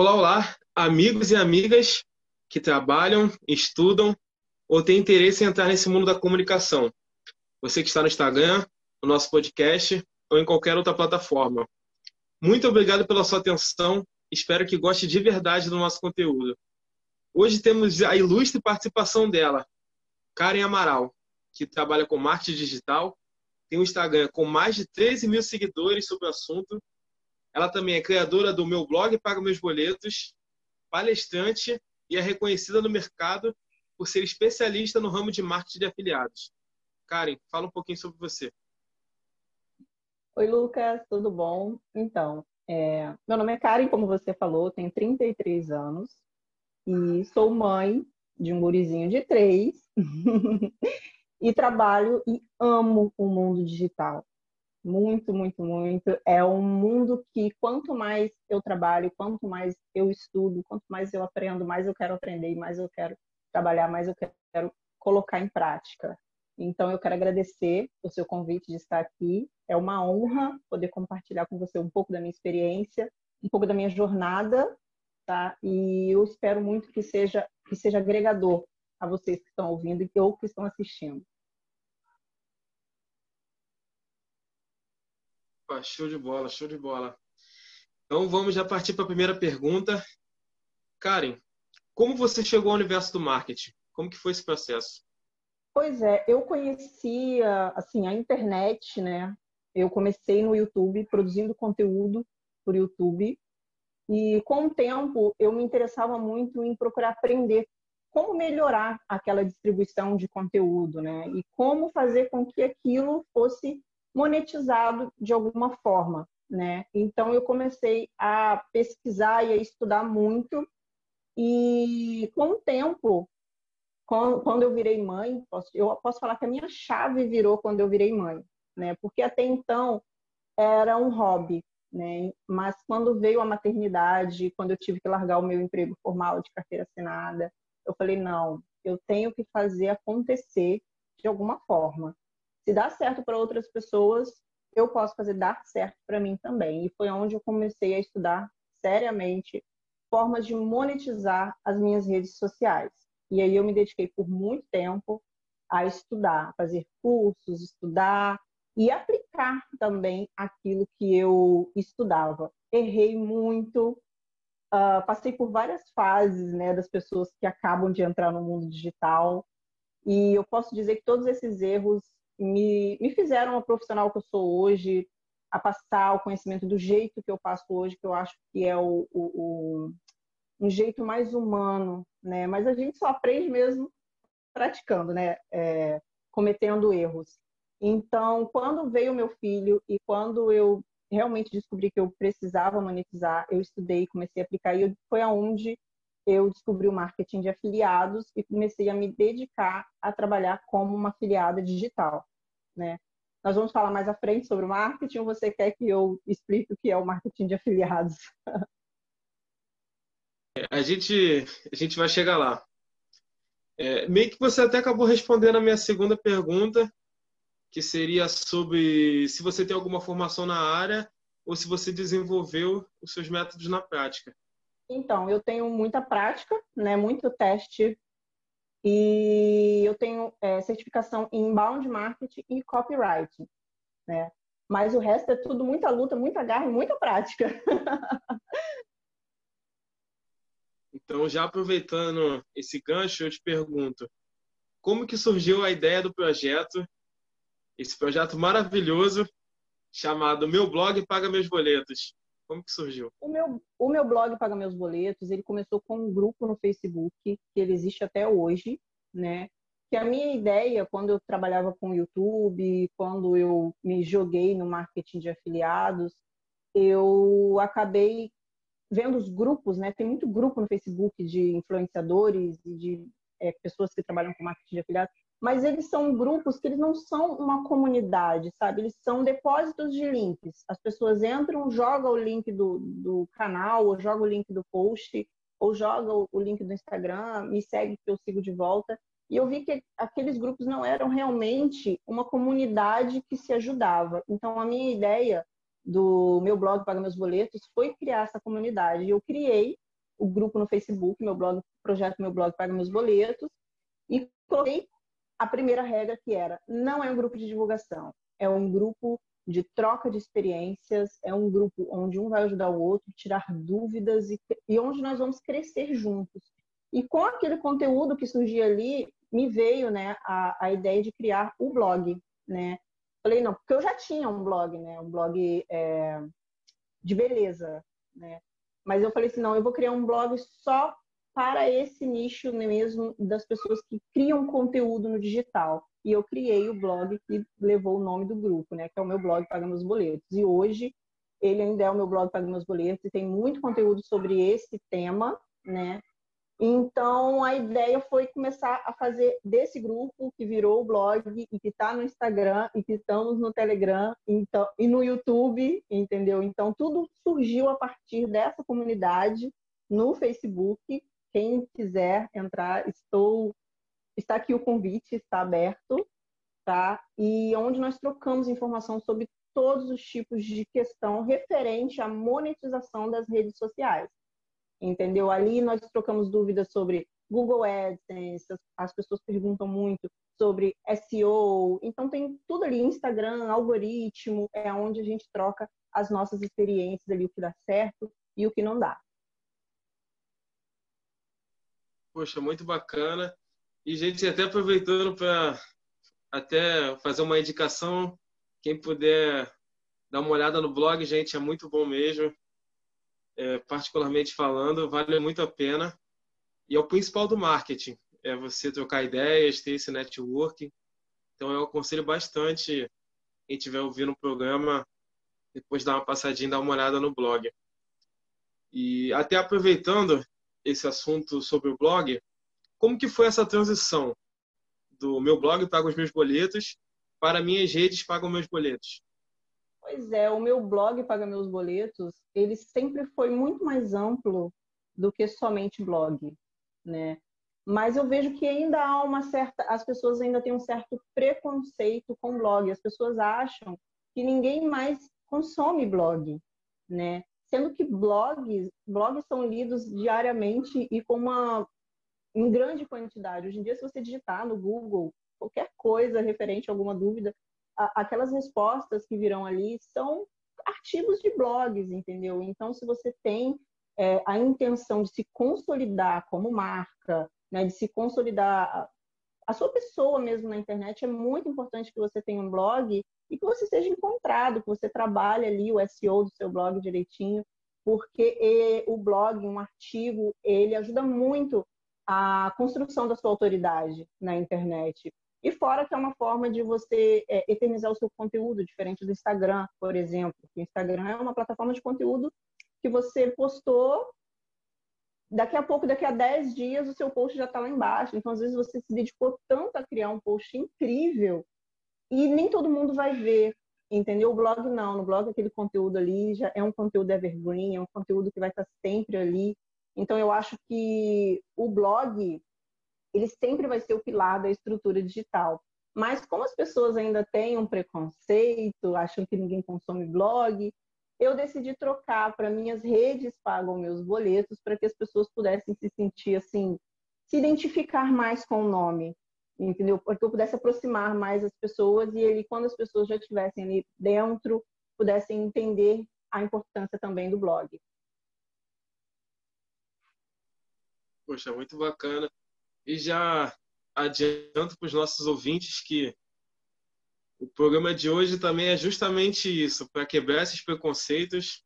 Olá, olá, amigos e amigas que trabalham, estudam ou têm interesse em entrar nesse mundo da comunicação. Você que está no Instagram, no nosso podcast ou em qualquer outra plataforma. Muito obrigado pela sua atenção. Espero que goste de verdade do nosso conteúdo. Hoje temos a ilustre participação dela, Karen Amaral, que trabalha com marketing digital, tem um Instagram com mais de 13 mil seguidores sobre o assunto. Ela também é criadora do meu blog Paga Meus Boletos, palestrante e é reconhecida no mercado por ser especialista no ramo de marketing de afiliados. Karen, fala um pouquinho sobre você. Oi, Lucas, tudo bom? Então, é... meu nome é Karen, como você falou, tenho 33 anos e sou mãe de um gurizinho de três e trabalho e amo o mundo digital. Muito, muito, muito. É um mundo que quanto mais eu trabalho, quanto mais eu estudo, quanto mais eu aprendo, mais eu quero aprender, mais eu quero trabalhar, mais eu quero colocar em prática. Então, eu quero agradecer o seu convite de estar aqui. É uma honra poder compartilhar com você um pouco da minha experiência, um pouco da minha jornada, tá? E eu espero muito que seja que seja agregador a vocês que estão ouvindo ou que estão assistindo. Show de bola, show de bola. Então vamos já partir para a primeira pergunta. Karen, como você chegou ao universo do marketing? Como que foi esse processo? Pois é, eu conhecia assim a internet, né? Eu comecei no YouTube produzindo conteúdo por YouTube e com o tempo eu me interessava muito em procurar aprender como melhorar aquela distribuição de conteúdo, né? E como fazer com que aquilo fosse monetizado de alguma forma, né? Então eu comecei a pesquisar e a estudar muito e com o tempo, quando eu virei mãe, eu posso falar que a minha chave virou quando eu virei mãe, né? Porque até então era um hobby, né? Mas quando veio a maternidade, quando eu tive que largar o meu emprego formal de carteira assinada, eu falei não, eu tenho que fazer acontecer de alguma forma se dá certo para outras pessoas, eu posso fazer dar certo para mim também. E foi onde eu comecei a estudar seriamente formas de monetizar as minhas redes sociais. E aí eu me dediquei por muito tempo a estudar, fazer cursos, estudar e aplicar também aquilo que eu estudava. Errei muito, uh, passei por várias fases né, das pessoas que acabam de entrar no mundo digital. E eu posso dizer que todos esses erros me, me fizeram a profissional que eu sou hoje, a passar o conhecimento do jeito que eu passo hoje, que eu acho que é o, o, o, um jeito mais humano, né? Mas a gente só aprende mesmo praticando, né? É, cometendo erros. Então, quando veio meu filho e quando eu realmente descobri que eu precisava monetizar, eu estudei, comecei a aplicar e foi aonde eu descobri o marketing de afiliados e comecei a me dedicar a trabalhar como uma afiliada digital né? Nós vamos falar mais à frente sobre o marketing ou você quer que eu explique o que é o marketing de afiliados? A gente, a gente vai chegar lá. É, meio que você até acabou respondendo a minha segunda pergunta, que seria sobre se você tem alguma formação na área ou se você desenvolveu os seus métodos na prática. Então, eu tenho muita prática, né, muito teste e eu tenho é, certificação em inbound marketing e copywriting, né? Mas o resto é tudo muita luta, muita garra e muita prática. então, já aproveitando esse gancho, eu te pergunto, como que surgiu a ideia do projeto, esse projeto maravilhoso chamado Meu Blog Paga Meus Boletos? Como que surgiu? O meu, o meu blog Paga Meus Boletos, ele começou com um grupo no Facebook, que ele existe até hoje, né? Que a minha ideia, quando eu trabalhava com o YouTube, quando eu me joguei no marketing de afiliados, eu acabei vendo os grupos, né? Tem muito grupo no Facebook de influenciadores e de é, pessoas que trabalham com marketing de afiliados mas eles são grupos que eles não são uma comunidade, sabe? Eles são depósitos de links. As pessoas entram, jogam o link do, do canal, ou jogam o link do post, ou jogam o link do Instagram, me segue que eu sigo de volta. E eu vi que aqueles grupos não eram realmente uma comunidade que se ajudava. Então, a minha ideia do meu blog Paga Meus Boletos foi criar essa comunidade. Eu criei o grupo no Facebook, meu blog, projeto Meu Blog Paga Meus Boletos, e coloquei a primeira regra que era: não é um grupo de divulgação, é um grupo de troca de experiências, é um grupo onde um vai ajudar o outro, tirar dúvidas e, e onde nós vamos crescer juntos. E com aquele conteúdo que surgia ali, me veio né, a, a ideia de criar o blog. Né? Falei, não, porque eu já tinha um blog, né? um blog é, de beleza. Né? Mas eu falei assim, não, eu vou criar um blog só para esse nicho mesmo das pessoas que criam conteúdo no digital. E eu criei o blog que levou o nome do grupo, né? Que é o meu blog Paga Meus Boletos. E hoje ele ainda é o meu blog Paga Meus Boletos e tem muito conteúdo sobre esse tema, né? Então, a ideia foi começar a fazer desse grupo que virou o blog e que está no Instagram e que estamos no Telegram então, e no YouTube, entendeu? Então, tudo surgiu a partir dessa comunidade no Facebook. Quem quiser entrar, estou está aqui o convite, está aberto, tá? E onde nós trocamos informação sobre todos os tipos de questão referente à monetização das redes sociais entendeu? Ali nós trocamos dúvidas sobre Google AdSense, as pessoas perguntam muito sobre SEO, então tem tudo ali, Instagram, algoritmo, é onde a gente troca as nossas experiências ali, o que dá certo e o que não dá. Poxa, muito bacana. E, gente, até aproveitando para até fazer uma indicação, quem puder dar uma olhada no blog, gente, é muito bom mesmo é, particularmente falando, vale muito a pena. E é o principal do marketing, é você trocar ideias, ter esse networking. Então eu aconselho bastante quem estiver ouvindo o programa, depois dar uma passadinha, dar uma olhada no blog. E até aproveitando esse assunto sobre o blog, como que foi essa transição do meu blog Pago os Meus Boletos para minhas redes Pagam Meus Boletos? Pois é, o meu blog Paga Meus Boletos, ele sempre foi muito mais amplo do que somente blog, né? Mas eu vejo que ainda há uma certa, as pessoas ainda têm um certo preconceito com blog. As pessoas acham que ninguém mais consome blog, né? Sendo que blogs, blogs são lidos diariamente e com uma em grande quantidade. Hoje em dia, se você digitar no Google qualquer coisa referente a alguma dúvida, aquelas respostas que virão ali são artigos de blogs, entendeu? Então, se você tem é, a intenção de se consolidar como marca, né, de se consolidar a sua pessoa mesmo na internet, é muito importante que você tenha um blog e que você seja encontrado, que você trabalhe ali o SEO do seu blog direitinho, porque o blog, um artigo, ele ajuda muito a construção da sua autoridade na internet. E fora que é uma forma de você é, eternizar o seu conteúdo, diferente do Instagram, por exemplo. O Instagram é uma plataforma de conteúdo que você postou, daqui a pouco, daqui a 10 dias, o seu post já está lá embaixo. Então, às vezes, você se dedicou tanto a criar um post incrível e nem todo mundo vai ver, entendeu? O blog não. No blog, aquele conteúdo ali já é um conteúdo evergreen, é um conteúdo que vai estar sempre ali. Então, eu acho que o blog ele sempre vai ser o pilar da estrutura digital. Mas como as pessoas ainda têm um preconceito, acham que ninguém consome blog, eu decidi trocar para minhas redes pagam meus boletos para que as pessoas pudessem se sentir assim, se identificar mais com o nome, entendeu? Para que eu pudesse aproximar mais as pessoas e ele, quando as pessoas já estivessem ali dentro, pudessem entender a importância também do blog. Poxa, muito bacana. E já adianto para os nossos ouvintes que o programa de hoje também é justamente isso, para quebrar esses preconceitos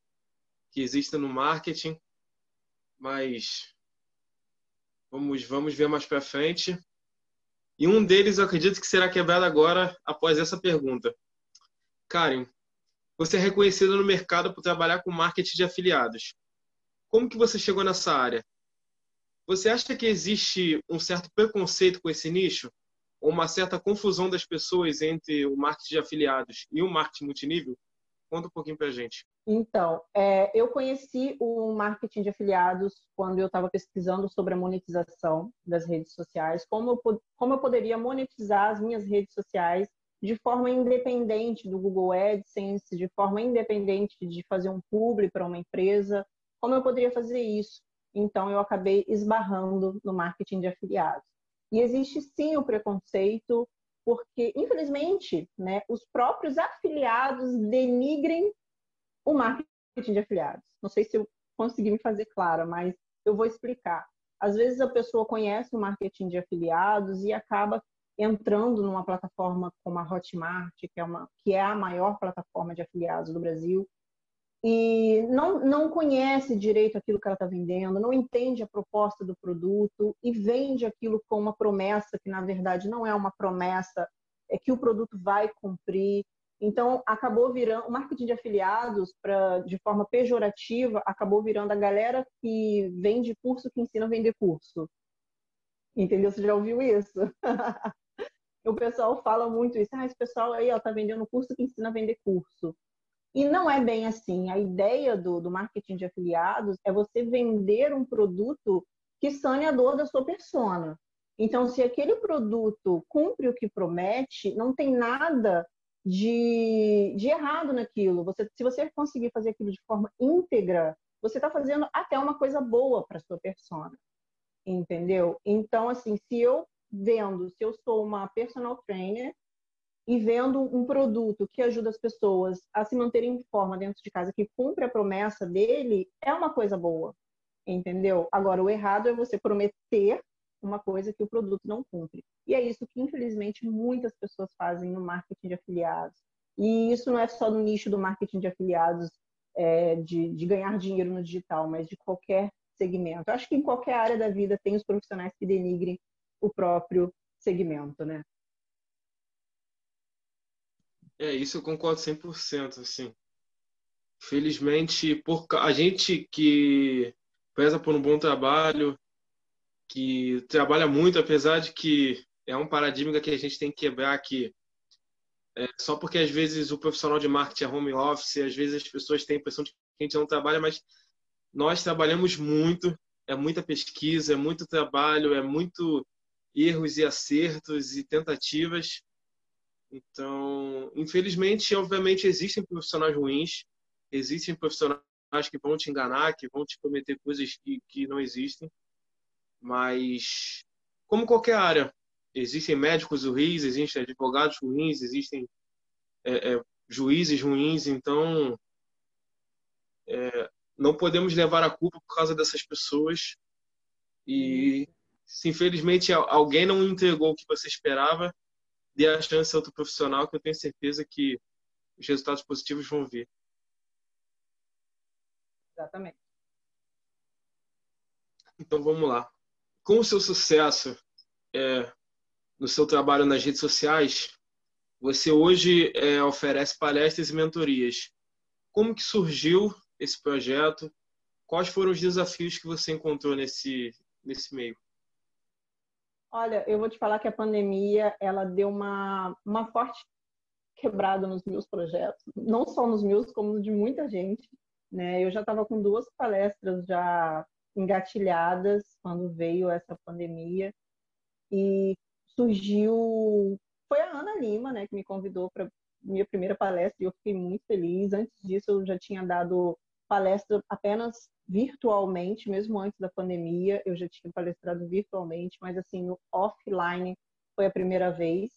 que existem no marketing. Mas vamos, vamos ver mais para frente. E um deles eu acredito que será quebrado agora após essa pergunta. Karen, você é reconhecida no mercado por trabalhar com marketing de afiliados. Como que você chegou nessa área? Você acha que existe um certo preconceito com esse nicho? Ou uma certa confusão das pessoas entre o marketing de afiliados e o marketing multinível? Conta um pouquinho para a gente. Então, é, eu conheci o marketing de afiliados quando eu estava pesquisando sobre a monetização das redes sociais, como eu, como eu poderia monetizar as minhas redes sociais de forma independente do Google AdSense, de forma independente de fazer um publi para uma empresa, como eu poderia fazer isso então eu acabei esbarrando no marketing de afiliados. E existe sim o preconceito, porque, infelizmente, né, os próprios afiliados denigrem o marketing de afiliados. Não sei se eu consegui me fazer clara, mas eu vou explicar. Às vezes a pessoa conhece o marketing de afiliados e acaba entrando numa plataforma como a Hotmart, que é, uma, que é a maior plataforma de afiliados do Brasil, e não, não conhece direito aquilo que ela está vendendo, não entende a proposta do produto e vende aquilo com uma promessa que, na verdade, não é uma promessa, é que o produto vai cumprir. Então, acabou virando, o marketing de afiliados, pra, de forma pejorativa, acabou virando a galera que vende curso que ensina a vender curso. Entendeu? Você já ouviu isso? o pessoal fala muito isso. Ah, esse pessoal aí ó, tá vendendo curso que ensina a vender curso. E não é bem assim. A ideia do, do marketing de afiliados é você vender um produto que sane a dor da sua persona. Então, se aquele produto cumpre o que promete, não tem nada de, de errado naquilo. Você, se você conseguir fazer aquilo de forma íntegra, você está fazendo até uma coisa boa para sua persona. Entendeu? Então, assim, se eu vendo, se eu sou uma personal trainer e vendo um produto que ajuda as pessoas a se manterem em forma dentro de casa, que cumpre a promessa dele, é uma coisa boa, entendeu? Agora, o errado é você prometer uma coisa que o produto não cumpre. E é isso que, infelizmente, muitas pessoas fazem no marketing de afiliados. E isso não é só no nicho do marketing de afiliados, é, de, de ganhar dinheiro no digital, mas de qualquer segmento. Eu acho que em qualquer área da vida tem os profissionais que denigrem o próprio segmento, né? É, isso eu concordo 100%, assim. Felizmente, por a gente que pesa por um bom trabalho, que trabalha muito, apesar de que é um paradigma que a gente tem que quebrar que é, só porque às vezes o profissional de marketing é home office, às vezes as pessoas têm a impressão de que a gente não trabalha, mas nós trabalhamos muito, é muita pesquisa, é muito trabalho, é muito erros e acertos e tentativas. Então, infelizmente, obviamente, existem profissionais ruins, existem profissionais que vão te enganar, que vão te prometer coisas que, que não existem, mas, como qualquer área, existem médicos ruins, existem advogados ruins, existem é, é, juízes ruins, então é, não podemos levar a culpa por causa dessas pessoas. E se infelizmente alguém não entregou o que você esperava, dê a chance a outro profissional que eu tenho certeza que os resultados positivos vão vir. Exatamente. Então vamos lá. Com o seu sucesso é, no seu trabalho nas redes sociais, você hoje é, oferece palestras e mentorias. Como que surgiu esse projeto? Quais foram os desafios que você encontrou nesse, nesse meio? Olha, eu vou te falar que a pandemia ela deu uma, uma forte quebrada nos meus projetos, não só nos meus, como de muita gente. Né? Eu já estava com duas palestras já engatilhadas quando veio essa pandemia e surgiu foi a Ana Lima, né, que me convidou para minha primeira palestra e eu fiquei muito feliz. Antes disso, eu já tinha dado palestra apenas virtualmente, mesmo antes da pandemia, eu já tinha palestrado virtualmente, mas assim, no offline foi a primeira vez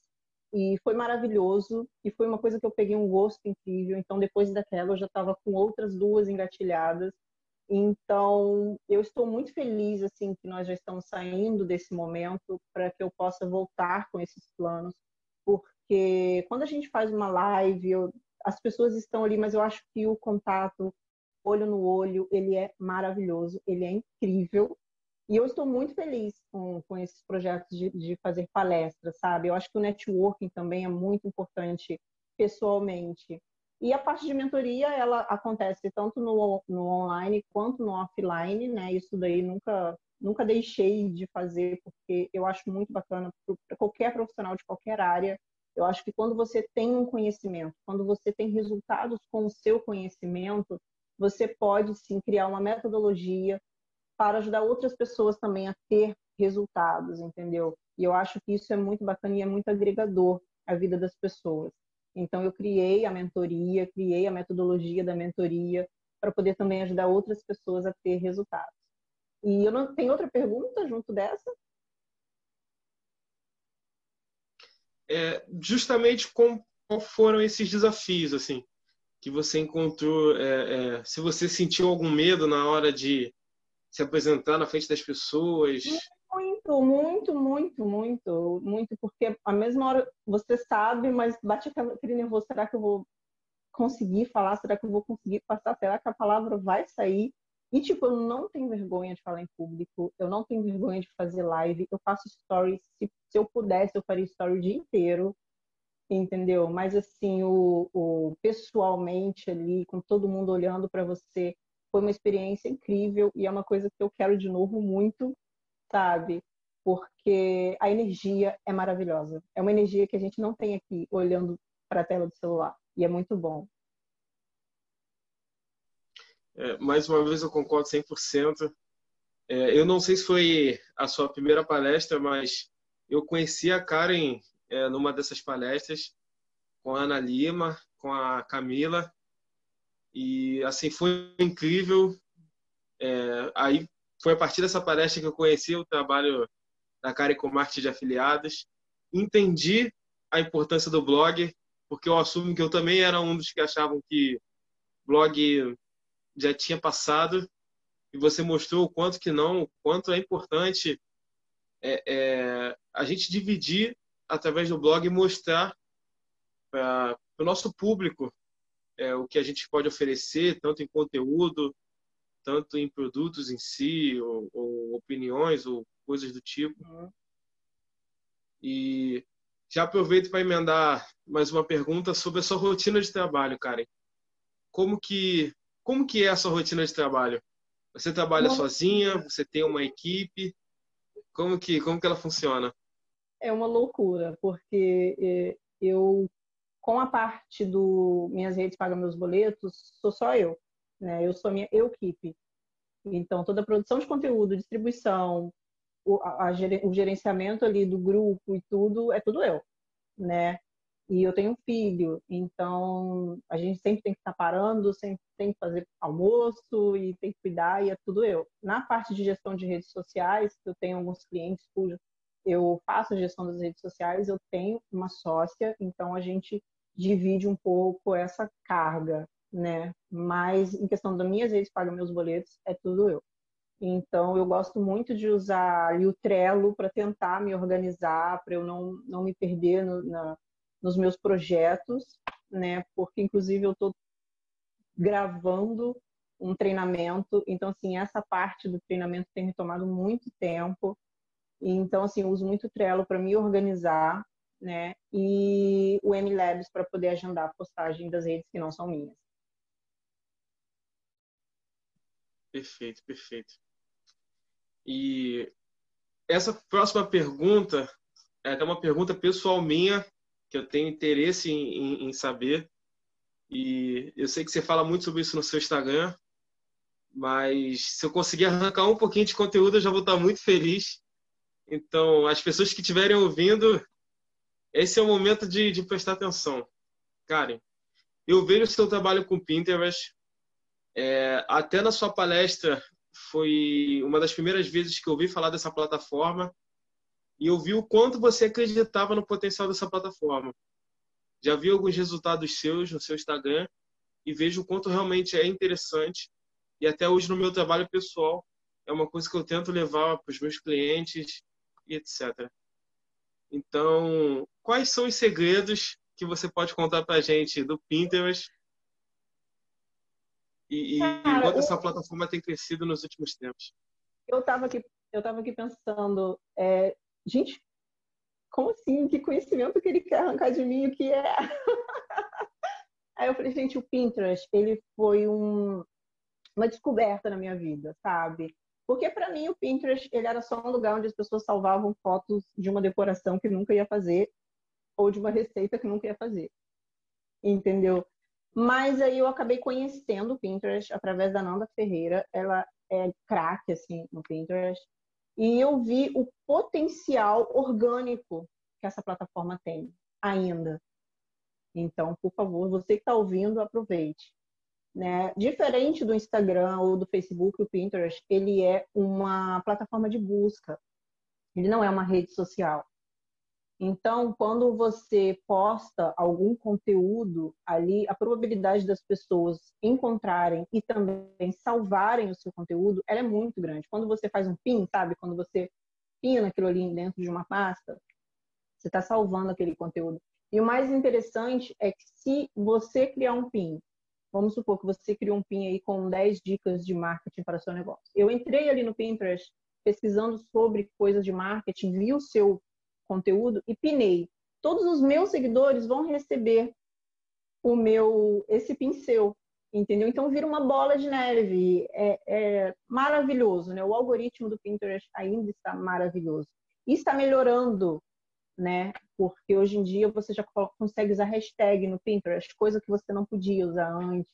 e foi maravilhoso e foi uma coisa que eu peguei um gosto incrível. Então, depois daquela, eu já estava com outras duas engatilhadas. Então, eu estou muito feliz assim que nós já estamos saindo desse momento para que eu possa voltar com esses planos, porque quando a gente faz uma live, eu, as pessoas estão ali, mas eu acho que o contato olho no olho, ele é maravilhoso, ele é incrível. E eu estou muito feliz com, com esses projetos de, de fazer palestras, sabe? Eu acho que o networking também é muito importante pessoalmente. E a parte de mentoria, ela acontece tanto no, no online quanto no offline, né? Isso daí nunca, nunca deixei de fazer, porque eu acho muito bacana para qualquer profissional de qualquer área. Eu acho que quando você tem um conhecimento, quando você tem resultados com o seu conhecimento, você pode sim criar uma metodologia para ajudar outras pessoas também a ter resultados, entendeu? E eu acho que isso é muito bacana e é muito agregador à vida das pessoas. Então eu criei a mentoria, criei a metodologia da mentoria para poder também ajudar outras pessoas a ter resultados. E eu não tem outra pergunta junto dessa? É, justamente como foram esses desafios assim que você encontrou? É, é, se você sentiu algum medo na hora de se apresentar na frente das pessoas? Muito, muito, muito, muito, muito, porque a mesma hora você sabe, mas bate aquele nervoso, será que eu vou conseguir falar? Será que eu vou conseguir passar? Será que a palavra vai sair? E, tipo, eu não tenho vergonha de falar em público, eu não tenho vergonha de fazer live, eu faço stories, se, se eu pudesse, eu faria story o dia inteiro, entendeu? Mas, assim, o, o pessoalmente ali, com todo mundo olhando para você, foi uma experiência incrível e é uma coisa que eu quero de novo muito, sabe? Porque a energia é maravilhosa. É uma energia que a gente não tem aqui olhando para a tela do celular e é muito bom. É, mais uma vez eu concordo 100%. É, eu não sei se foi a sua primeira palestra, mas eu conheci a Karen é, numa dessas palestras com a Ana Lima, com a Camila, e assim foi incrível. É, aí foi a partir dessa palestra que eu conheci o trabalho da Karen com marketing de afiliados, entendi a importância do blog, porque eu assumo que eu também era um dos que achavam que blog já tinha passado. E você mostrou o quanto que não, o quanto é importante é, é, a gente dividir através do blog mostrar para o nosso público é, o que a gente pode oferecer, tanto em conteúdo, tanto em produtos em si, ou, ou opiniões, ou coisas do tipo. Uhum. E já aproveito para emendar mais uma pergunta sobre a sua rotina de trabalho, Karen. Como que como que é a sua rotina de trabalho? Você trabalha Bom, sozinha? Você tem uma equipe? Como que, como que ela funciona? É uma loucura, porque é, eu, com a parte do Minhas Redes Pagam Meus Boletos, sou só eu. Né? Eu sou minha equipe. Então, toda a produção de conteúdo, distribuição, o, a, o gerenciamento ali do grupo e tudo, é tudo eu, né? E eu tenho um filho, então a gente sempre tem que estar parando, sempre tem que fazer almoço e tem que cuidar, e é tudo eu. Na parte de gestão de redes sociais, eu tenho alguns clientes cujos eu faço gestão das redes sociais, eu tenho uma sócia, então a gente divide um pouco essa carga, né? Mas em questão das minhas redes paga meus boletos, é tudo eu. Então eu gosto muito de usar ali o Trello para tentar me organizar, para eu não, não me perder no, na, nos meus projetos, né? Porque inclusive eu estou gravando um treinamento, então assim essa parte do treinamento tem me tomado muito tempo. Então assim uso muito Trello para me organizar, né? E o MLabs para poder agendar a postagem das redes que não são minhas. Perfeito, perfeito. E essa próxima pergunta é uma pergunta pessoal minha que eu tenho interesse em, em, em saber. E eu sei que você fala muito sobre isso no seu Instagram, mas se eu conseguir arrancar um pouquinho de conteúdo, eu já vou estar muito feliz. Então, as pessoas que estiverem ouvindo, esse é o momento de, de prestar atenção. Karen, eu vejo o seu trabalho com Pinterest. É, até na sua palestra, foi uma das primeiras vezes que eu ouvi falar dessa plataforma e eu vi o quanto você acreditava no potencial dessa plataforma. Já vi alguns resultados seus no seu Instagram e vejo o quanto realmente é interessante. E até hoje, no meu trabalho pessoal, é uma coisa que eu tento levar para os meus clientes e etc. Então, quais são os segredos que você pode contar para a gente do Pinterest e, e Cara, quanto eu... essa plataforma tem crescido nos últimos tempos? Eu estava aqui, eu aqui pensando, é, gente, como assim? Que conhecimento que ele quer arrancar de mim? O que é? Aí eu falei, gente, o Pinterest, ele foi um, uma descoberta na minha vida, sabe? Porque para mim o Pinterest, ele era só um lugar onde as pessoas salvavam fotos de uma decoração que nunca ia fazer ou de uma receita que nunca ia fazer. Entendeu? Mas aí eu acabei conhecendo o Pinterest através da Nanda Ferreira. Ela é craque assim no Pinterest e eu vi o potencial orgânico que essa plataforma tem ainda. Então, por favor, você que está ouvindo, aproveite. Né? Diferente do Instagram ou do Facebook, o Pinterest, ele é uma plataforma de busca. Ele não é uma rede social. Então, quando você posta algum conteúdo ali, a probabilidade das pessoas encontrarem e também salvarem o seu conteúdo, ela é muito grande. Quando você faz um pin, sabe? Quando você pina aquilo ali dentro de uma pasta, você está salvando aquele conteúdo. E o mais interessante é que se você criar um pin, vamos supor que você criou um pin aí com 10 dicas de marketing para seu negócio. Eu entrei ali no Pinterest pesquisando sobre coisas de marketing, vi o seu conteúdo e pinei. Todos os meus seguidores vão receber o meu esse pincel, entendeu? Então vira uma bola de neve, é, é maravilhoso, né? O algoritmo do Pinterest ainda está maravilhoso e está melhorando, né? Porque hoje em dia você já consegue usar hashtag no Pinterest, coisa que você não podia usar antes,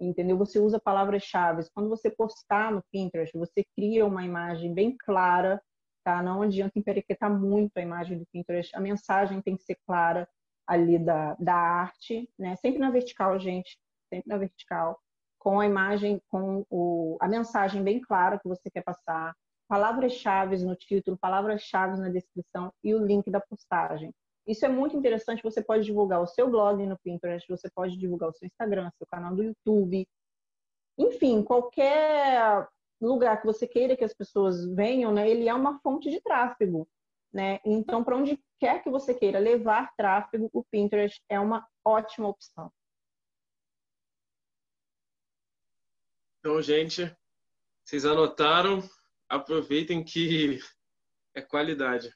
entendeu? Você usa palavras-chave. Quando você postar no Pinterest, você cria uma imagem bem clara tá? Não adianta emperequetar muito a imagem do Pinterest, a mensagem tem que ser clara ali da, da arte, né? Sempre na vertical, gente, sempre na vertical, com a imagem, com o, a mensagem bem clara que você quer passar, palavras-chave no título, palavras-chave na descrição e o link da postagem. Isso é muito interessante. Você pode divulgar o seu blog no Pinterest, você pode divulgar o seu Instagram, seu canal do YouTube. Enfim, qualquer lugar que você queira que as pessoas venham, né, ele é uma fonte de tráfego, né? Então, para onde quer que você queira levar tráfego, o Pinterest é uma ótima opção. Então, gente, vocês anotaram? Aproveitem que é qualidade.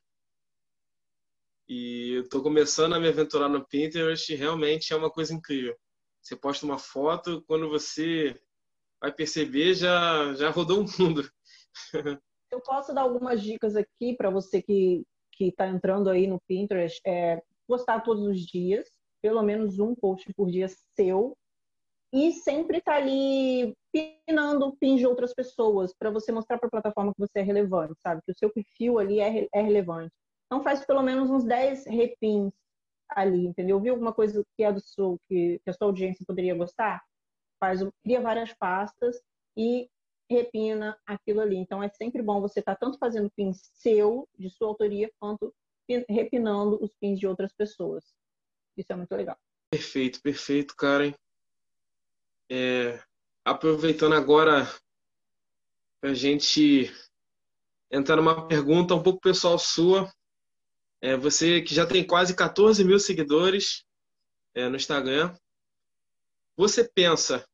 E eu estou começando a me aventurar no Pinterest e realmente é uma coisa incrível. Você posta uma foto, quando você vai perceber, já, já rodou o mundo. Eu posso dar algumas dicas aqui para você que está entrando aí no Pinterest. É postar todos os dias, pelo menos um post por dia seu, e sempre tá ali pinando pins de outras pessoas para você mostrar para a plataforma que você é relevante, sabe? Que o seu perfil ali é, é relevante. Então faz pelo menos uns 10 repins ali, entendeu? Viu alguma coisa que é do seu, que, que a sua audiência poderia gostar? faz, cria várias pastas e repina aquilo ali. Então é sempre bom você estar tá tanto fazendo pins seu, de sua autoria, quanto repinando os pins de outras pessoas. Isso é muito legal. Perfeito, perfeito, Karen. É, aproveitando agora a gente entrar numa pergunta um pouco pessoal sua. É, você que já tem quase 14 mil seguidores é, no Instagram, você pensa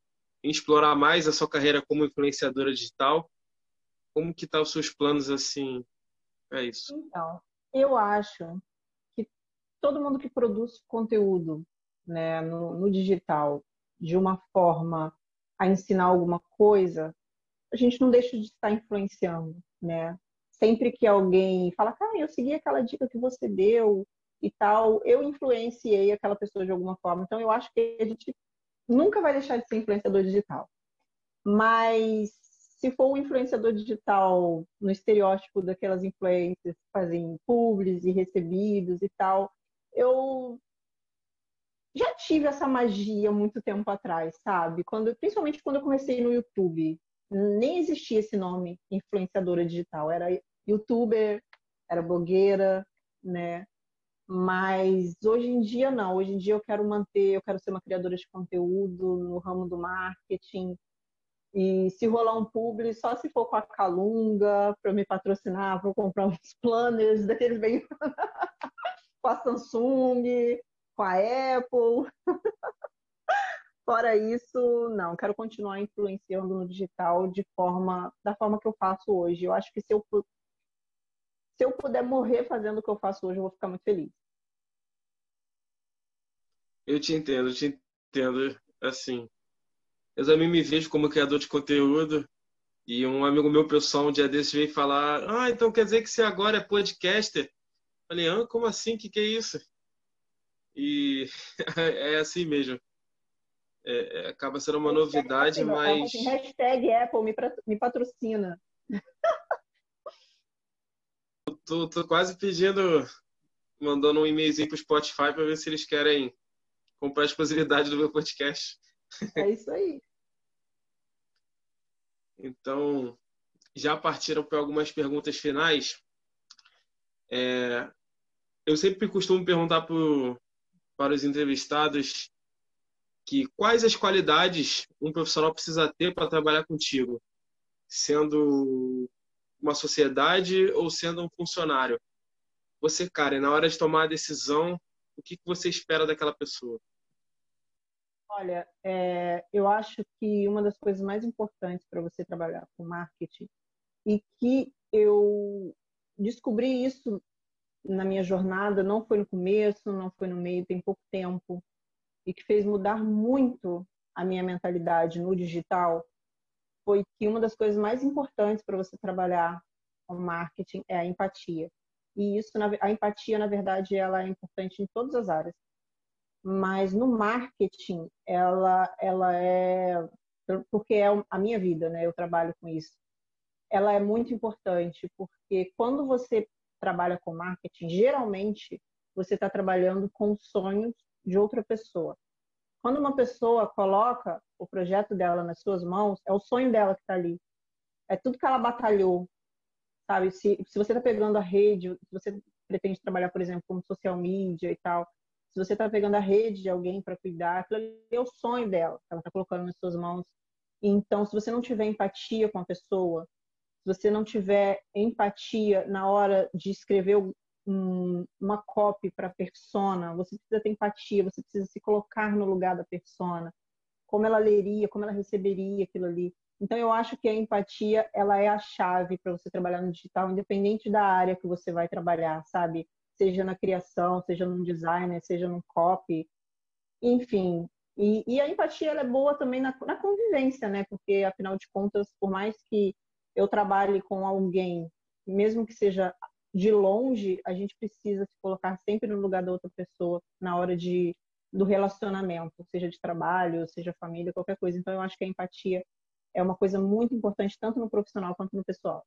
em explorar mais a sua carreira como influenciadora digital? Como que tá os seus planos assim para isso? Então, eu acho que todo mundo que produz conteúdo né, no, no digital de uma forma a ensinar alguma coisa, a gente não deixa de estar influenciando, né? Sempre que alguém fala, cara, eu segui aquela dica que você deu e tal, eu influenciei aquela pessoa de alguma forma. Então, eu acho que a gente nunca vai deixar de ser influenciador digital. Mas se for um influenciador digital no estereótipo daquelas influências que fazem publis e recebidos e tal, eu já tive essa magia muito tempo atrás, sabe? Quando, principalmente quando eu comecei no YouTube, nem existia esse nome influenciadora digital, era youtuber, era blogueira, né? Mas hoje em dia não. Hoje em dia eu quero manter, eu quero ser uma criadora de conteúdo no ramo do marketing. E se rolar um publi, só se for com a Calunga para me patrocinar, vou comprar uns planners daqueles bem com a Samsung, com a Apple. Fora isso, não, quero continuar influenciando no digital de forma da forma que eu faço hoje. Eu acho que se eu se eu puder morrer fazendo o que eu faço hoje, eu vou ficar muito feliz. Eu te entendo, eu te entendo. Assim, eu também me vejo como criador de conteúdo. E um amigo meu pessoal um dia desses veio falar: Ah, então quer dizer que você agora é podcaster? Falei: Ah, como assim? Que, que é isso? E é assim mesmo. É, é, acaba sendo uma novidade, mas. Hashtag Apple me patrocina tô, tô quase pedindo, mandando um e-mailzinho pro Spotify para ver se eles querem comprar a exclusividade do meu podcast. É isso aí. Então, já partiram para algumas perguntas finais. É, eu sempre costumo perguntar pro, para os entrevistados que quais as qualidades um profissional precisa ter para trabalhar contigo, sendo uma sociedade ou sendo um funcionário. Você, cara, na hora de tomar a decisão, o que você espera daquela pessoa? Olha, é, eu acho que uma das coisas mais importantes para você trabalhar com marketing e que eu descobri isso na minha jornada, não foi no começo, não foi no meio, tem pouco tempo, e que fez mudar muito a minha mentalidade no digital, foi que uma das coisas mais importantes para você trabalhar com marketing é a empatia. E isso, a empatia, na verdade, ela é importante em todas as áreas. Mas no marketing, ela, ela é porque é a minha vida, né? Eu trabalho com isso. Ela é muito importante porque quando você trabalha com marketing, geralmente você está trabalhando com sonhos de outra pessoa. Quando uma pessoa coloca o projeto dela nas suas mãos, é o sonho dela que está ali. É tudo que ela batalhou, sabe? Se, se você está pegando a rede, se você pretende trabalhar, por exemplo, como social media e tal, se você está pegando a rede de alguém para cuidar, aquilo é o sonho dela, que ela está colocando nas suas mãos. Então, se você não tiver empatia com a pessoa, você não tiver empatia na hora de escrever um, uma copy para a persona, você precisa ter empatia, você precisa se colocar no lugar da persona, como ela leria, como ela receberia aquilo ali. Então eu acho que a empatia ela é a chave para você trabalhar no digital, independente da área que você vai trabalhar, sabe? Seja na criação, seja no design, seja no copy, enfim. E, e a empatia ela é boa também na, na convivência, né? Porque afinal de contas, por mais que eu trabalhe com alguém, mesmo que seja de longe, a gente precisa se colocar sempre no lugar da outra pessoa na hora de do relacionamento, seja de trabalho, seja família, qualquer coisa. Então eu acho que a empatia é uma coisa muito importante tanto no profissional quanto no pessoal.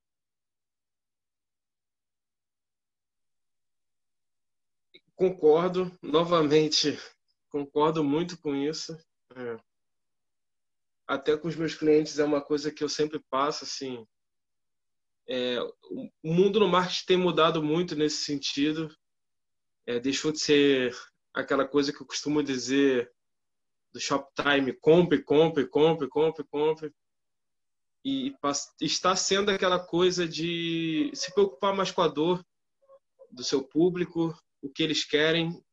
Concordo, novamente, concordo muito com isso. É. Até com os meus clientes é uma coisa que eu sempre passo, assim, é, o mundo no marketing tem mudado muito nesse sentido. É, deixou de ser aquela coisa que eu costumo dizer do Shoptime, compre, compre, compre, compre, compre. E está sendo aquela coisa de se preocupar mais com a dor do seu público, o que eles querem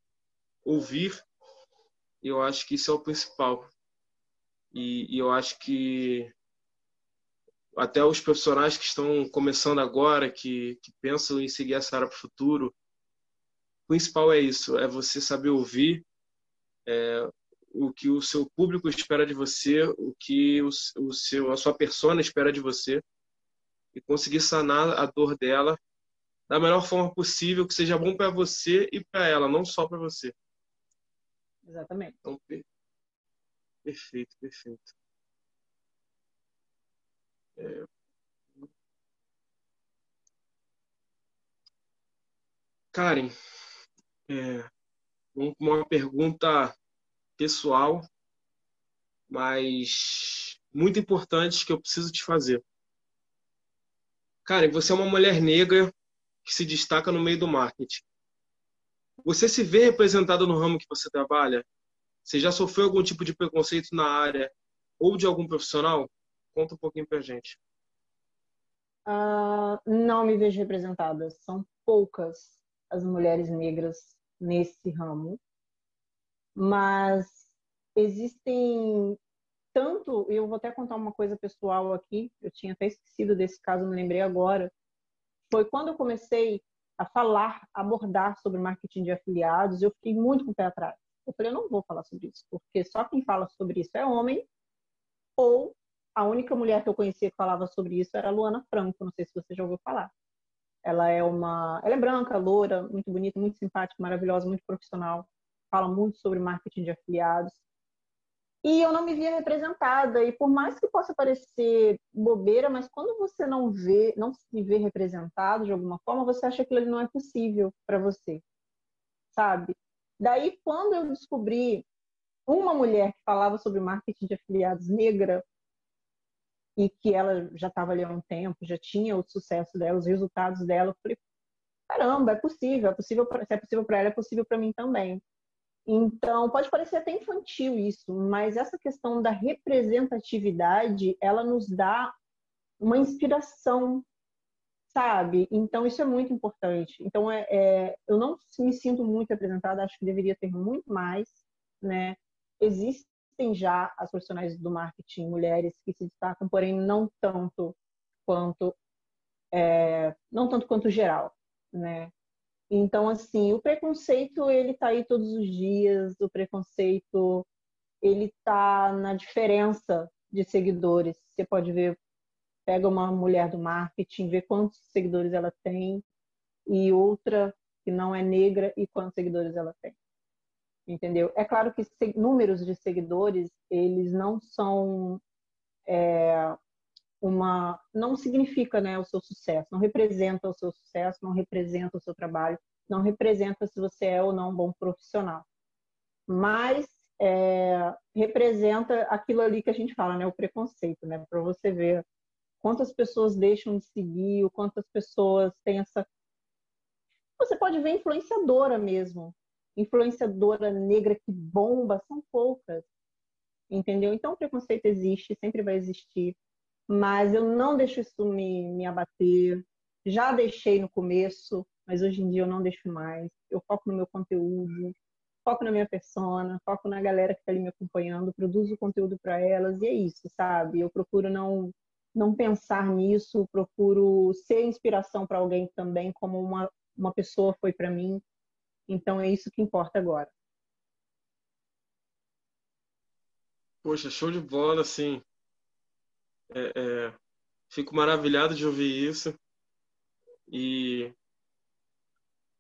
ouvir. Eu acho que isso é o principal. E, e eu acho que até os profissionais que estão começando agora, que, que pensam em seguir essa área para o futuro, o principal é isso, é você saber ouvir é, o que o seu público espera de você, o que o, o seu, a sua persona espera de você e conseguir sanar a dor dela da melhor forma possível, que seja bom para você e para ela, não só para você. Exatamente. Então, perfeito, perfeito. É... Karen, é, uma pergunta pessoal, mas muito importante que eu preciso te fazer. Karen, você é uma mulher negra que se destaca no meio do marketing. Você se vê representada no ramo que você trabalha? Você já sofreu algum tipo de preconceito na área ou de algum profissional? Conta um pouquinho pra gente. Uh, não me vejo representada. São poucas as mulheres negras nesse ramo. Mas existem tanto, eu vou até contar uma coisa pessoal aqui, eu tinha até esquecido desse caso, me lembrei agora. Foi quando eu comecei a falar, abordar sobre marketing de afiliados, eu fiquei muito com o pé atrás. Eu falei, eu não vou falar sobre isso, porque só quem fala sobre isso é homem ou a única mulher que eu conhecia que falava sobre isso era a Luana Franco, não sei se você já ouviu falar. Ela é uma, ela é branca, loura, muito bonita, muito simpática, maravilhosa, muito profissional, fala muito sobre marketing de afiliados. E eu não me via representada, e por mais que possa parecer bobeira, mas quando você não vê, não se vê representado de alguma forma, você acha que aquilo não é possível para você. Sabe? Daí quando eu descobri uma mulher que falava sobre marketing de afiliados negra, e que ela já estava ali há um tempo, já tinha o sucesso dela, os resultados dela. Eu falei, caramba, é possível, é possível pra, se é possível para ela, é possível para mim também. Então, pode parecer até infantil isso, mas essa questão da representatividade, ela nos dá uma inspiração, sabe? Então, isso é muito importante. Então, é, é, eu não me sinto muito representada, acho que deveria ter muito mais, né? Existem já as profissionais do marketing, mulheres que se destacam, porém não tanto quanto é, não tanto quanto geral, né? Então, assim, o preconceito, ele tá aí todos os dias, o preconceito, ele tá na diferença de seguidores. Você pode ver, pega uma mulher do marketing, vê quantos seguidores ela tem, e outra que não é negra e quantos seguidores ela tem. Entendeu? É claro que números de seguidores, eles não são é, uma não significa né, o seu sucesso, não representa o seu sucesso, não representa o seu trabalho, não representa se você é ou não um bom profissional. Mas é, representa aquilo ali que a gente fala, né, o preconceito, né, para você ver quantas pessoas deixam de seguir, o quantas pessoas têm essa. Você pode ver influenciadora mesmo, influenciadora negra que bomba, são poucas, entendeu? Então o preconceito existe, sempre vai existir mas eu não deixo isso me, me abater. Já deixei no começo, mas hoje em dia eu não deixo mais. Eu foco no meu conteúdo, foco na minha persona, foco na galera que está ali me acompanhando, produzo conteúdo para elas e é isso, sabe? Eu procuro não não pensar nisso, procuro ser inspiração para alguém também, como uma, uma pessoa foi para mim. Então é isso que importa agora. Poxa, show de bola, assim. É, é, fico maravilhado de ouvir isso e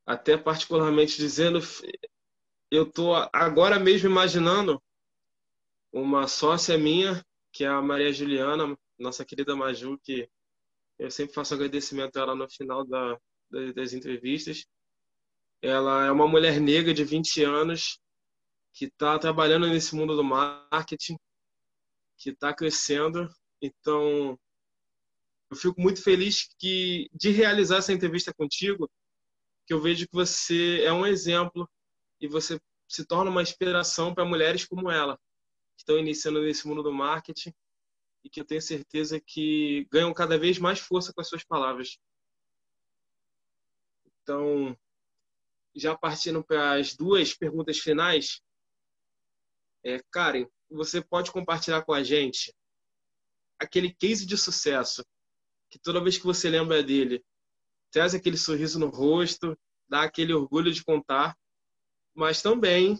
até particularmente dizendo, eu estou agora mesmo imaginando uma sócia minha, que é a Maria Juliana, nossa querida Maju, que eu sempre faço agradecimento a ela no final da, das entrevistas. Ela é uma mulher negra de 20 anos que está trabalhando nesse mundo do marketing, que está crescendo então, eu fico muito feliz que de realizar essa entrevista contigo, que eu vejo que você é um exemplo e você se torna uma inspiração para mulheres como ela, que estão iniciando nesse mundo do marketing e que eu tenho certeza que ganham cada vez mais força com as suas palavras. Então, já partindo para as duas perguntas finais, é, Karen, você pode compartilhar com a gente aquele case de sucesso que toda vez que você lembra dele, traz aquele sorriso no rosto, dá aquele orgulho de contar, mas também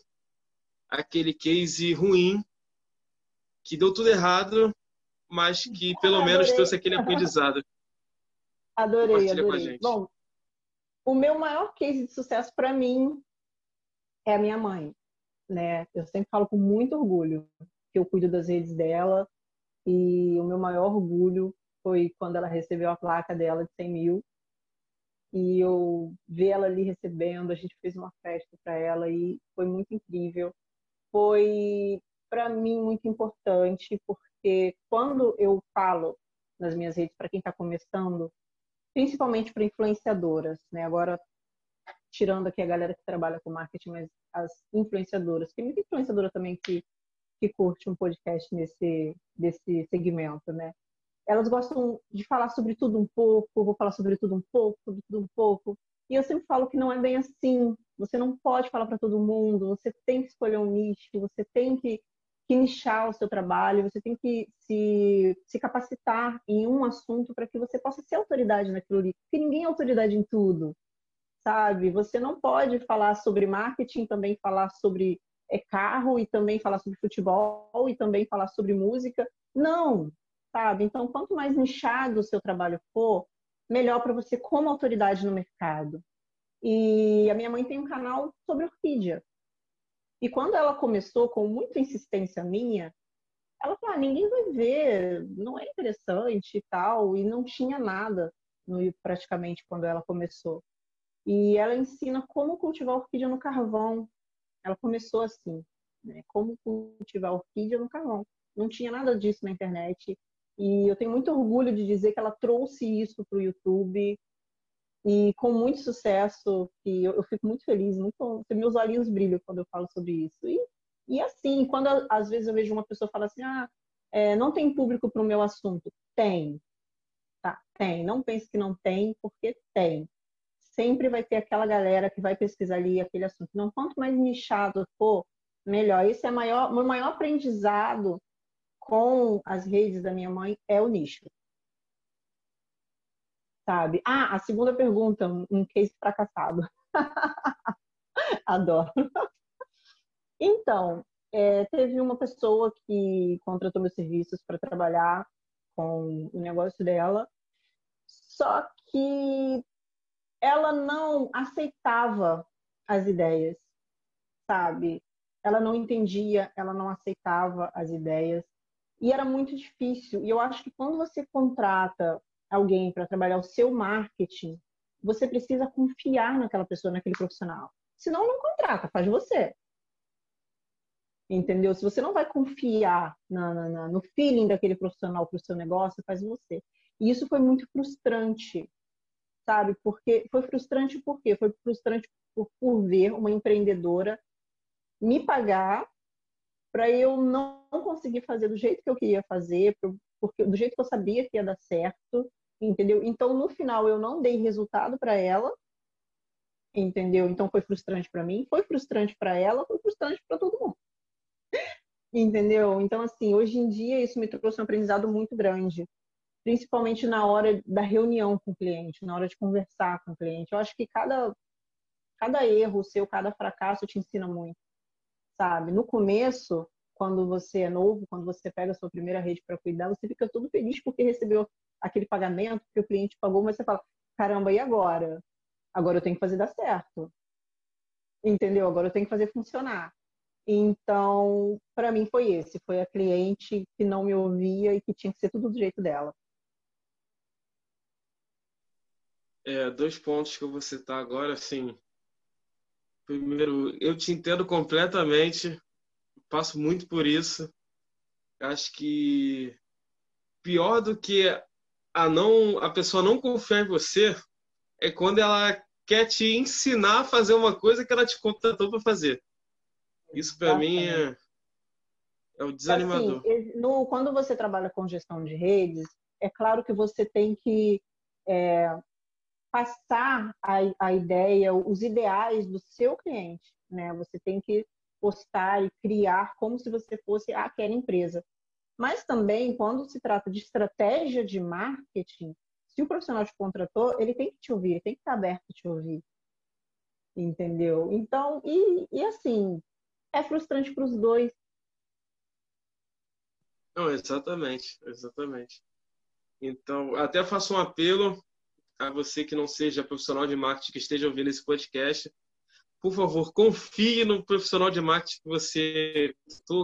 aquele case ruim que deu tudo errado, mas que pelo adorei. menos trouxe aquele aprendizado. Adorei, adorei. Bom, o meu maior case de sucesso para mim é a minha mãe, né? Eu sempre falo com muito orgulho que eu cuido das redes dela, e o meu maior orgulho foi quando ela recebeu a placa dela de 100 mil. E eu vi ela ali recebendo, a gente fez uma festa para ela e foi muito incrível. Foi, para mim, muito importante, porque quando eu falo nas minhas redes para quem está começando, principalmente para influenciadoras, né? Agora, tirando aqui a galera que trabalha com marketing, mas as influenciadoras, tem muita influenciadora também que que curte um podcast nesse desse segmento, né? Elas gostam de falar sobre tudo um pouco, vou falar sobre tudo um pouco, sobre tudo um pouco. E eu sempre falo que não é bem assim. Você não pode falar para todo mundo, você tem que escolher um nicho, você tem que, que nichar o seu trabalho, você tem que se, se capacitar em um assunto para que você possa ser autoridade naquilo ali. Porque ninguém é autoridade em tudo, sabe? Você não pode falar sobre marketing, também falar sobre é carro e também falar sobre futebol e também falar sobre música. Não, sabe? Então, quanto mais nichado o seu trabalho for, melhor para você como autoridade no mercado. E a minha mãe tem um canal sobre orquídea. E quando ela começou com muita insistência minha, ela falou: ah, ninguém vai ver, não é interessante e tal. E não tinha nada no praticamente quando ela começou. E ela ensina como cultivar orquídea no carvão, ela começou assim, né? Como cultivar orquídea no carvão. Não tinha nada disso na internet. E eu tenho muito orgulho de dizer que ela trouxe isso para o YouTube e com muito sucesso. E eu, eu, fico muito feliz, muito, meus olhinhos brilham quando eu falo sobre isso. E, e assim, quando às vezes eu vejo uma pessoa falar assim, ah, é, não tem público para o meu assunto. Tem. Tá, tem. Não pense que não tem, porque tem. Sempre vai ter aquela galera que vai pesquisar ali aquele assunto. Não, quanto mais nichado for, melhor. Esse é maior, meu maior aprendizado com as redes da minha mãe é o nicho. Sabe? Ah, a segunda pergunta, um case fracassado. Adoro. Então, é, teve uma pessoa que contratou meus serviços para trabalhar com o negócio dela, só que ela não aceitava as ideias, sabe? Ela não entendia, ela não aceitava as ideias e era muito difícil. E eu acho que quando você contrata alguém para trabalhar o seu marketing, você precisa confiar naquela pessoa, naquele profissional. Senão, não contrata, faz você. Entendeu? Se você não vai confiar na, na, no feeling daquele profissional para o seu negócio, faz você. E isso foi muito frustrante, sabe? Porque foi frustrante por quê? Foi frustrante por, por ver uma empreendedora me pagar para eu não conseguir fazer do jeito que eu queria fazer, porque do jeito que eu sabia que ia dar certo, entendeu? Então no final eu não dei resultado para ela, entendeu? Então foi frustrante para mim, foi frustrante para ela, foi frustrante para todo mundo. Entendeu? Então assim, hoje em dia isso me trouxe um aprendizado muito grande, principalmente na hora da reunião com o cliente, na hora de conversar com o cliente. Eu acho que cada cada erro seu, cada fracasso te ensina muito sabe? No começo, quando você é novo, quando você pega a sua primeira rede para cuidar, você fica todo feliz porque recebeu aquele pagamento que o cliente pagou, mas você fala: caramba, e agora? Agora eu tenho que fazer dar certo. Entendeu? Agora eu tenho que fazer funcionar. Então, para mim foi esse, foi a cliente que não me ouvia e que tinha que ser tudo do jeito dela. É, dois pontos que eu vou citar agora, assim, Primeiro, eu te entendo completamente, passo muito por isso. Acho que pior do que a não a pessoa não confiar em você é quando ela quer te ensinar a fazer uma coisa que ela te contratou para fazer. Isso para mim é, é o desanimador. Assim, no, quando você trabalha com gestão de redes, é claro que você tem que é, passar a, a ideia, os ideais do seu cliente, né? Você tem que postar e criar como se você fosse aquela empresa. Mas também, quando se trata de estratégia de marketing, se o profissional te contratou, ele tem que te ouvir, tem que estar aberto a te ouvir. Entendeu? Então, e, e assim, é frustrante para os dois. Não, exatamente, exatamente. Então, até faço um apelo a você que não seja profissional de marketing que esteja ouvindo esse podcast, por favor, confie no profissional de marketing que você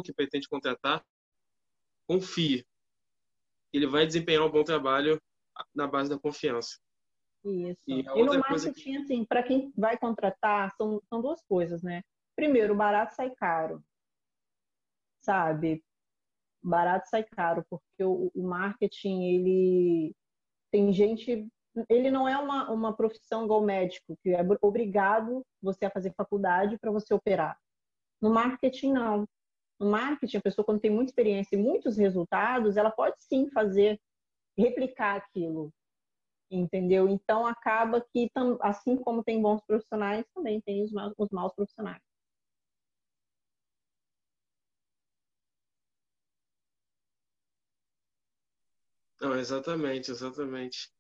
que pretende contratar. Confie. Ele vai desempenhar um bom trabalho na base da confiança. Isso. E, e no marketing, que... assim, para quem vai contratar, são, são duas coisas, né? Primeiro, barato sai caro. Sabe? Barato sai caro, porque o, o marketing, ele tem gente ele não é uma, uma profissão igual médico, que é obrigado você a fazer faculdade para você operar. No marketing, não. No marketing, a pessoa, quando tem muita experiência e muitos resultados, ela pode sim fazer, replicar aquilo. Entendeu? Então, acaba que, assim como tem bons profissionais, também tem os maus, os maus profissionais. Não, exatamente, exatamente.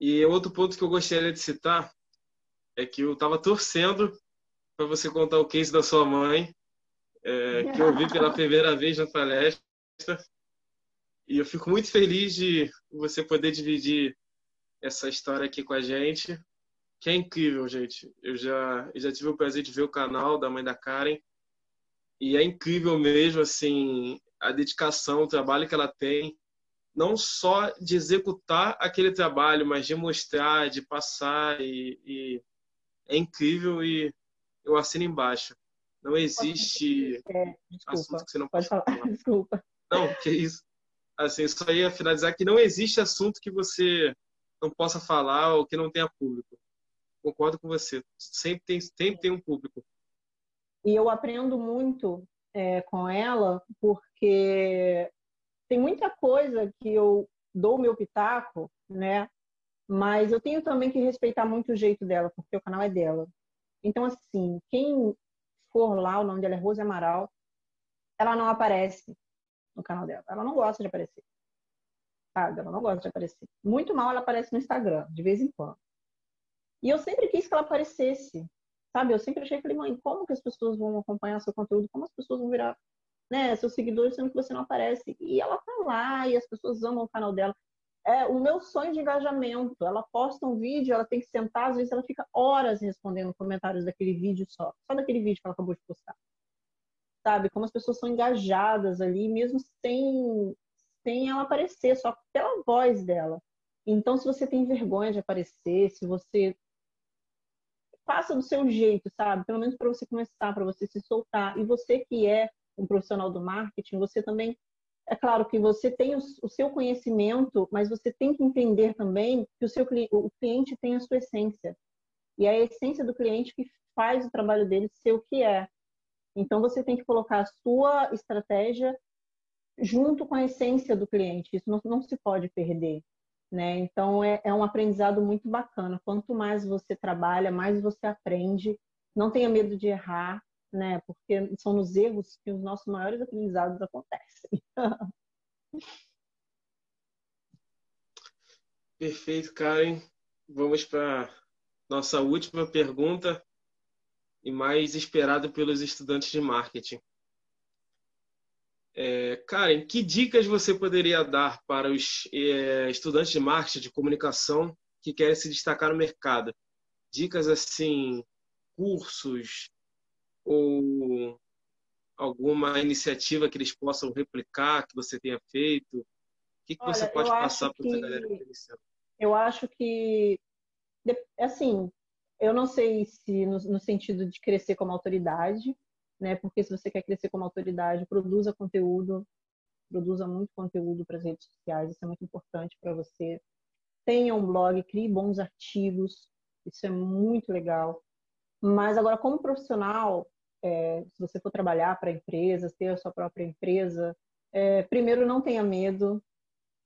E outro ponto que eu gostaria de citar é que eu estava torcendo para você contar o case da sua mãe, é, que eu vi pela primeira vez na palestra. E eu fico muito feliz de você poder dividir essa história aqui com a gente, que é incrível, gente. Eu já, eu já tive o prazer de ver o canal da mãe da Karen e é incrível mesmo, assim, a dedicação, o trabalho que ela tem não só de executar aquele trabalho, mas de mostrar, de passar e, e é incrível e eu assino embaixo. Não existe é, desculpa, assunto que você não pode falar. falar. Desculpa. Não, que isso. assim, só ia finalizar que não existe assunto que você não possa falar ou que não tenha público. Concordo com você. Sempre tem, sempre tem um público. E eu aprendo muito é, com ela, porque tem muita coisa que eu dou meu pitaco, né? Mas eu tenho também que respeitar muito o jeito dela, porque o canal é dela. Então, assim, quem for lá, o nome dela é Rose Amaral, ela não aparece no canal dela. Ela não gosta de aparecer. Sabe? Ela não gosta de aparecer. Muito mal ela aparece no Instagram, de vez em quando. E eu sempre quis que ela aparecesse. Sabe? Eu sempre achei, falei, mãe, como que as pessoas vão acompanhar seu conteúdo? Como as pessoas vão virar né, seus seguidores sendo que você não aparece? E ela tá lá e as pessoas amam o canal dela. É o meu sonho de engajamento. Ela posta um vídeo, ela tem que sentar, às vezes ela fica horas respondendo comentários daquele vídeo só. Só daquele vídeo que ela acabou de postar sabe? Como as pessoas são engajadas ali, mesmo sem, sem ela aparecer, só pela voz dela. Então, se você tem vergonha de aparecer, se você faça do seu jeito, sabe? Pelo menos para você começar, para você se soltar. E você que é um profissional do marketing, você também é claro que você tem o, seu conhecimento, mas você tem que entender também que o seu o cliente tem a sua essência. E é a essência do cliente que faz o trabalho dele ser o que é. Então, você tem que colocar a sua estratégia junto com a essência do cliente. Isso não, não se pode perder. Né? Então, é, é um aprendizado muito bacana. Quanto mais você trabalha, mais você aprende. Não tenha medo de errar, né? porque são nos erros que os nossos maiores aprendizados acontecem. Perfeito, Karen. Vamos para nossa última pergunta e mais esperado pelos estudantes de marketing. É, Karen, que dicas você poderia dar para os é, estudantes de marketing, de comunicação, que querem se destacar no mercado? Dicas assim, cursos ou alguma iniciativa que eles possam replicar, que você tenha feito? O que, que Olha, você pode passar para essa galera que está iniciando? Eu acho que, assim, eu não sei se no, no, sentido de crescer como autoridade, né? Porque se você quer crescer como autoridade, produza conteúdo, produza muito conteúdo para as redes sociais, isso é muito importante para você. Tenha um blog, crie bons artigos, isso é muito legal. Mas agora, como profissional, é, se você for trabalhar para empresas, ter a sua própria empresa, é, primeiro não tenha medo.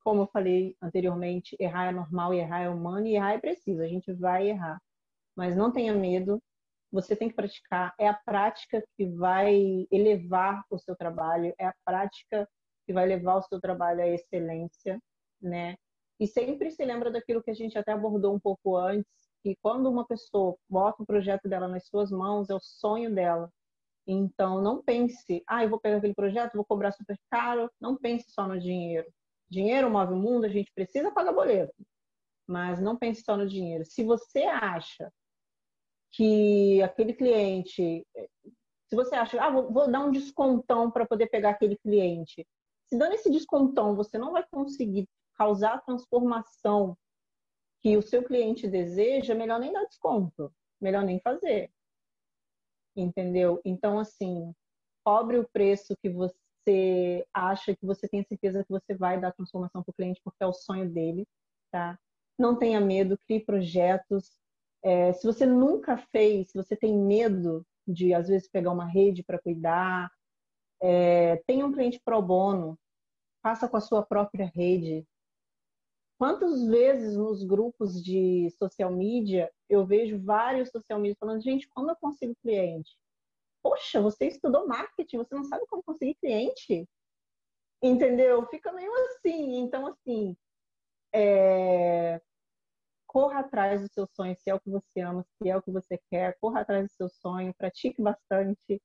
Como eu falei anteriormente, errar é normal, errar é humano e errar é preciso. A gente vai errar mas não tenha medo. Você tem que praticar. É a prática que vai elevar o seu trabalho, é a prática que vai levar o seu trabalho à excelência, né? E sempre se lembra daquilo que a gente até abordou um pouco antes, que quando uma pessoa bota o projeto dela nas suas mãos, é o sonho dela. Então, não pense, ah, eu vou pegar aquele projeto, vou cobrar super caro. Não pense só no dinheiro. Dinheiro move o mundo, a gente precisa pagar boleto. Mas não pense só no dinheiro. Se você acha que aquele cliente, se você acha, ah, vou, vou dar um descontão para poder pegar aquele cliente, se dando esse descontão você não vai conseguir causar transformação que o seu cliente deseja, melhor nem dar desconto, melhor nem fazer. Entendeu? Então, assim, cobre o preço que você acha que você tem certeza que você vai dar transformação para o cliente, porque é o sonho dele, tá? Não tenha medo, crie projetos, é, se você nunca fez, se você tem medo de, às vezes, pegar uma rede para cuidar, é, tenha um cliente pro bono, faça com a sua própria rede. Quantas vezes nos grupos de social media eu vejo vários social media falando, gente, como eu consigo cliente? Poxa, você estudou marketing, você não sabe como conseguir cliente? Entendeu? Fica meio assim. Então, assim, é, corra atrás do seu sonho, se é o que você ama, se é o que você quer, corra atrás do seu sonho, pratique bastante,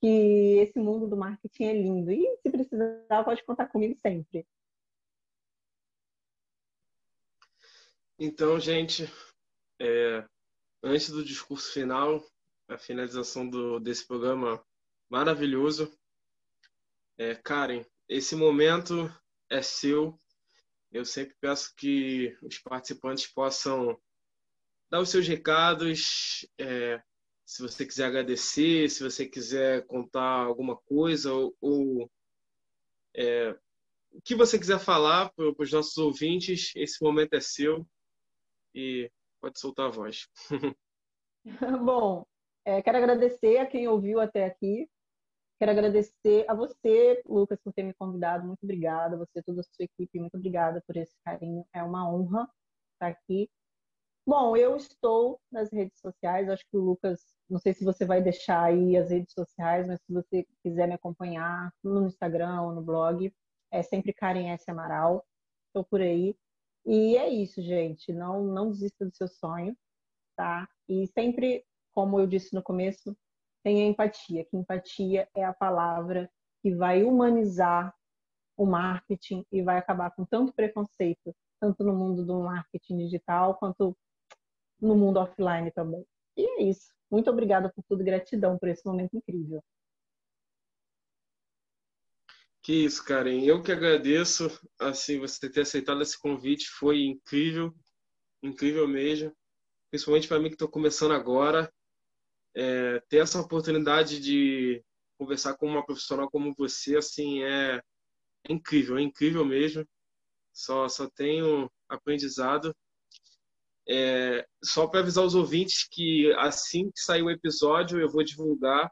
que esse mundo do marketing é lindo. E se precisar, pode contar comigo sempre. Então, gente, é, antes do discurso final, a finalização do, desse programa maravilhoso, é, Karen, esse momento é seu. Eu sempre peço que os participantes possam dar os seus recados, é, se você quiser agradecer, se você quiser contar alguma coisa ou, ou é, o que você quiser falar para os nossos ouvintes, esse momento é seu e pode soltar a voz. Bom, é, quero agradecer a quem ouviu até aqui. Quero agradecer a você, Lucas, por ter me convidado. Muito obrigada. Você, toda a sua equipe, muito obrigada por esse carinho. É uma honra estar aqui. Bom, eu estou nas redes sociais. Acho que o Lucas, não sei se você vai deixar aí as redes sociais, mas se você quiser me acompanhar no Instagram ou no blog, é sempre Karen S. Amaral. Estou por aí. E é isso, gente. Não, não desista do seu sonho, tá? E sempre, como eu disse no começo, tenha empatia. Que empatia é a palavra que vai humanizar o marketing e vai acabar com tanto preconceito, tanto no mundo do marketing digital quanto no mundo offline também. E é isso. Muito obrigada por tudo, gratidão por esse momento incrível. Que isso, Karen. Eu que agradeço, assim, você ter aceitado esse convite. Foi incrível, incrível mesmo. Principalmente para mim que estou começando agora. É, ter essa oportunidade de conversar com uma profissional como você, assim, é, é incrível, é incrível mesmo. Só, só tenho aprendizado. É, só para avisar os ouvintes que assim que sair o episódio, eu vou divulgar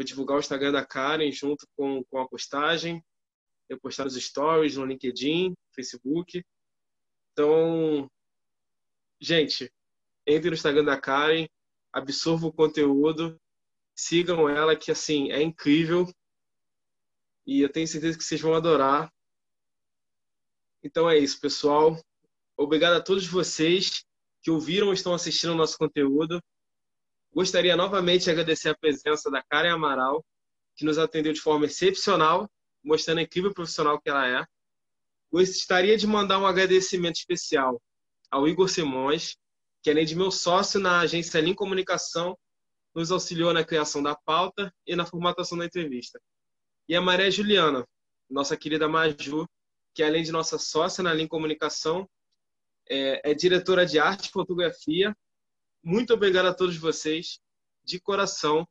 Vou divulgar o Instagram da Karen junto com, com a postagem. Eu postar os stories no LinkedIn, Facebook. Então, gente, entre no Instagram da Karen, absorva o conteúdo, sigam ela, que assim, é incrível. E eu tenho certeza que vocês vão adorar. Então é isso, pessoal. Obrigado a todos vocês que ouviram ou estão assistindo o nosso conteúdo. Gostaria novamente de agradecer a presença da Karen Amaral, que nos atendeu de forma excepcional, mostrando a incrível profissional que ela é. Gostaria de mandar um agradecimento especial ao Igor Simões, que além de meu sócio na agência Lean Comunicação, nos auxiliou na criação da pauta e na formatação da entrevista. E a Maria Juliana, nossa querida Maju, que além de nossa sócia na Lean Comunicação, é, é diretora de arte e fotografia muito obrigado a todos vocês, de coração.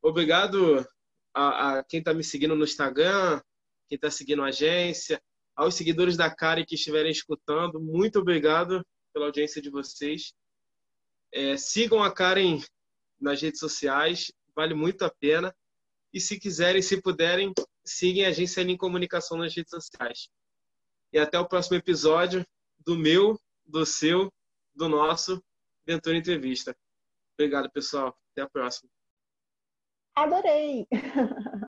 Obrigado a, a quem está me seguindo no Instagram, quem está seguindo a agência, aos seguidores da Karen que estiverem escutando. Muito obrigado pela audiência de vocês. É, sigam a Karen nas redes sociais, vale muito a pena. E se quiserem, se puderem, sigam a Agência em Comunicação nas redes sociais. E até o próximo episódio do meu, do seu, do nosso Ventura Entrevista. Obrigado, pessoal. Até a próxima. Adorei!